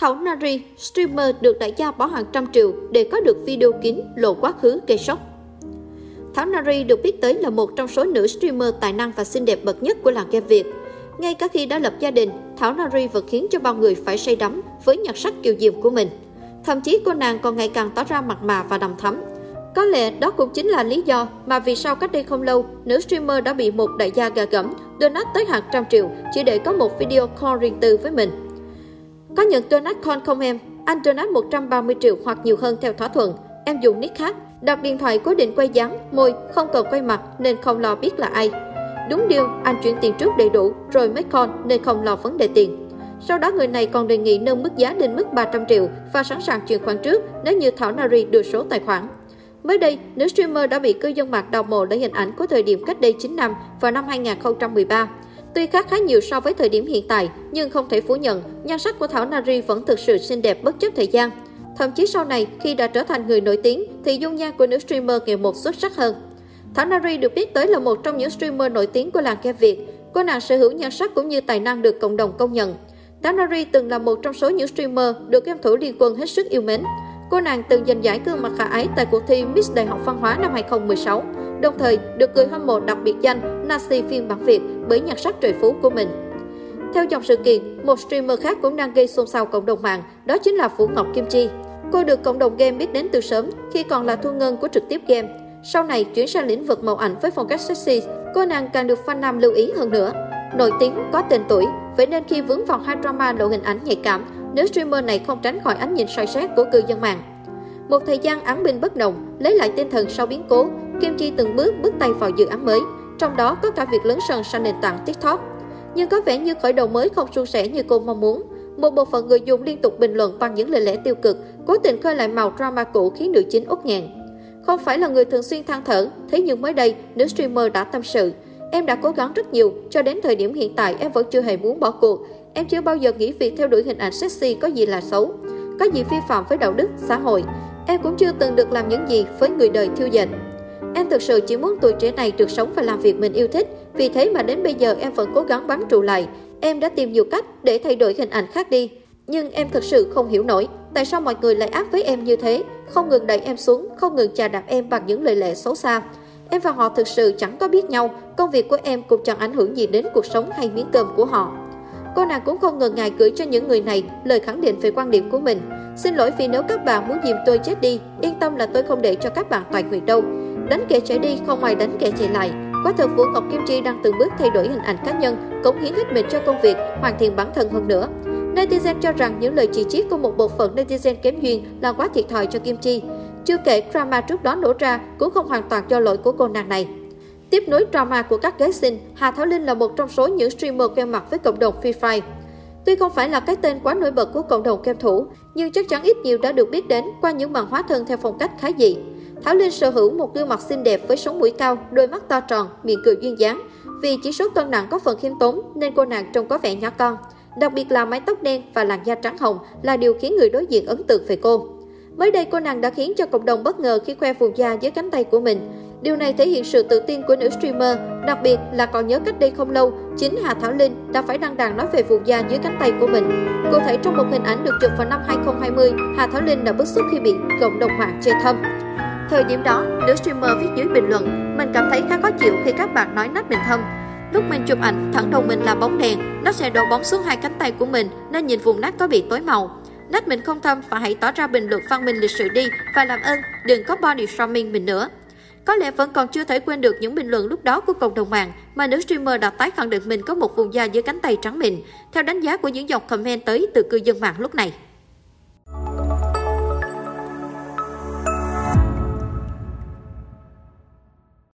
Thảo Nari, streamer được đại gia bỏ hàng trăm triệu để có được video kín lộ quá khứ gây sốc. Thảo Nari được biết tới là một trong số nữ streamer tài năng và xinh đẹp bậc nhất của làng game Việt. Ngay cả khi đã lập gia đình, Thảo Nari vẫn khiến cho bao người phải say đắm với nhạc sắc kiều diệm của mình. Thậm chí cô nàng còn ngày càng tỏ ra mặt mà và đầm thắm. Có lẽ đó cũng chính là lý do mà vì sao cách đây không lâu, nữ streamer đã bị một đại gia gà gẫm donate tới hàng trăm triệu chỉ để có một video call riêng tư với mình. Có nhận donut call không em? Anh donut 130 triệu hoặc nhiều hơn theo thỏa thuận. Em dùng nick khác, đặt điện thoại cố định quay dáng, môi, không cần quay mặt nên không lo biết là ai. Đúng điều, anh chuyển tiền trước đầy đủ rồi mới call nên không lo vấn đề tiền. Sau đó người này còn đề nghị nâng mức giá lên mức 300 triệu và sẵn sàng chuyển khoản trước nếu như Thảo Nari đưa số tài khoản. Mới đây, nữ streamer đã bị cư dân mạng đào mộ lấy hình ảnh của thời điểm cách đây 9 năm vào năm 2013. Tuy khác khá nhiều so với thời điểm hiện tại, nhưng không thể phủ nhận, nhan sắc của Thảo Nari vẫn thực sự xinh đẹp bất chấp thời gian. Thậm chí sau này, khi đã trở thành người nổi tiếng, thì dung nhan của nữ streamer ngày một xuất sắc hơn. Thảo Nari được biết tới là một trong những streamer nổi tiếng của làng game Việt. Cô nàng sở hữu nhan sắc cũng như tài năng được cộng đồng công nhận. Thảo Nari từng là một trong số những streamer được game thủ liên quân hết sức yêu mến. Cô nàng từng giành giải gương mặt khả ái tại cuộc thi Miss Đại học Văn hóa năm 2016, đồng thời được người hâm mộ đặc biệt danh Nasi phiên bản Việt bởi nhạc sắc trời phú của mình. Theo dòng sự kiện, một streamer khác cũng đang gây xôn xao cộng đồng mạng, đó chính là Phủ Ngọc Kim Chi. Cô được cộng đồng game biết đến từ sớm khi còn là thu ngân của trực tiếp game. Sau này chuyển sang lĩnh vực màu ảnh với phong cách sexy, cô nàng càng được fan nam lưu ý hơn nữa. Nổi tiếng, có tên tuổi, vậy nên khi vướng vào hai drama lộ hình ảnh nhạy cảm, nữ streamer này không tránh khỏi ánh nhìn soi xét của cư dân mạng. Một thời gian án binh bất động, lấy lại tinh thần sau biến cố, Kim Chi từng bước bước tay vào dự án mới, trong đó có cả việc lớn sân sang nền tảng TikTok. Nhưng có vẻ như khởi đầu mới không suôn sẻ như cô mong muốn. Một bộ phận người dùng liên tục bình luận bằng những lời lẽ tiêu cực, cố tình khơi lại màu drama cũ khiến nữ chính út nghẹn. Không phải là người thường xuyên than thở, thế nhưng mới đây, nữ streamer đã tâm sự. Em đã cố gắng rất nhiều, cho đến thời điểm hiện tại em vẫn chưa hề muốn bỏ cuộc. Em chưa bao giờ nghĩ việc theo đuổi hình ảnh sexy có gì là xấu, có gì vi phạm với đạo đức, xã hội. Em cũng chưa từng được làm những gì với người đời thiêu dệt. Thực sự chỉ muốn tuổi trẻ này được sống và làm việc mình yêu thích, vì thế mà đến bây giờ em vẫn cố gắng bám trụ lại. Em đã tìm nhiều cách để thay đổi hình ảnh khác đi. Nhưng em thực sự không hiểu nổi, tại sao mọi người lại ác với em như thế, không ngừng đẩy em xuống, không ngừng chà đạp em bằng những lời lẽ xấu xa. Em và họ thực sự chẳng có biết nhau, công việc của em cũng chẳng ảnh hưởng gì đến cuộc sống hay miếng cơm của họ. Cô nàng cũng không ngần ngại gửi cho những người này lời khẳng định về quan điểm của mình. Xin lỗi vì nếu các bạn muốn dìm tôi chết đi, yên tâm là tôi không để cho các bạn toàn nguyện đâu. Đánh kẻ chạy đi không ai đánh kẻ chạy lại. Quá thật Vũ Ngọc Kim Chi đang từng bước thay đổi hình ảnh cá nhân, cống hiến hết mình cho công việc, hoàn thiện bản thân hơn nữa. Netizen cho rằng những lời chỉ trích của một bộ phận netizen kém duyên là quá thiệt thòi cho Kim Chi. Chưa kể drama trước đó nổ ra cũng không hoàn toàn do lỗi của cô nàng này. Tiếp nối drama của các gái xinh, Hà Thảo Linh là một trong số những streamer quen mặt với cộng đồng Free Fire. Tuy không phải là cái tên quá nổi bật của cộng đồng game thủ, nhưng chắc chắn ít nhiều đã được biết đến qua những màn hóa thân theo phong cách khá dị. Thảo Linh sở hữu một gương mặt xinh đẹp với sống mũi cao, đôi mắt to tròn, miệng cười duyên dáng. Vì chỉ số cân nặng có phần khiêm tốn nên cô nàng trông có vẻ nhỏ con. Đặc biệt là mái tóc đen và làn da trắng hồng là điều khiến người đối diện ấn tượng về cô. Mới đây cô nàng đã khiến cho cộng đồng bất ngờ khi khoe vùng da dưới cánh tay của mình. Điều này thể hiện sự tự tin của nữ streamer, đặc biệt là còn nhớ cách đây không lâu, chính Hà Thảo Linh đã phải đăng đàn nói về vùng da dưới cánh tay của mình. Cụ thể trong một hình ảnh được chụp vào năm 2020, Hà Thảo Linh đã bức xúc khi bị cộng đồng mạng chê thâm. Thời điểm đó, nữ streamer viết dưới bình luận, mình cảm thấy khá khó chịu khi các bạn nói nách mình thâm. Lúc mình chụp ảnh, thẳng đầu mình là bóng đèn, nó sẽ đổ bóng xuống hai cánh tay của mình nên nhìn vùng nách có bị tối màu. Nách mình không thâm và hãy tỏ ra bình luận văn minh lịch sự đi và làm ơn đừng có body shaming mình nữa. Có lẽ vẫn còn chưa thể quên được những bình luận lúc đó của cộng đồng mạng mà nữ streamer đã tái khẳng định mình có một vùng da dưới cánh tay trắng mịn, theo đánh giá của những dòng comment tới từ cư dân mạng lúc này.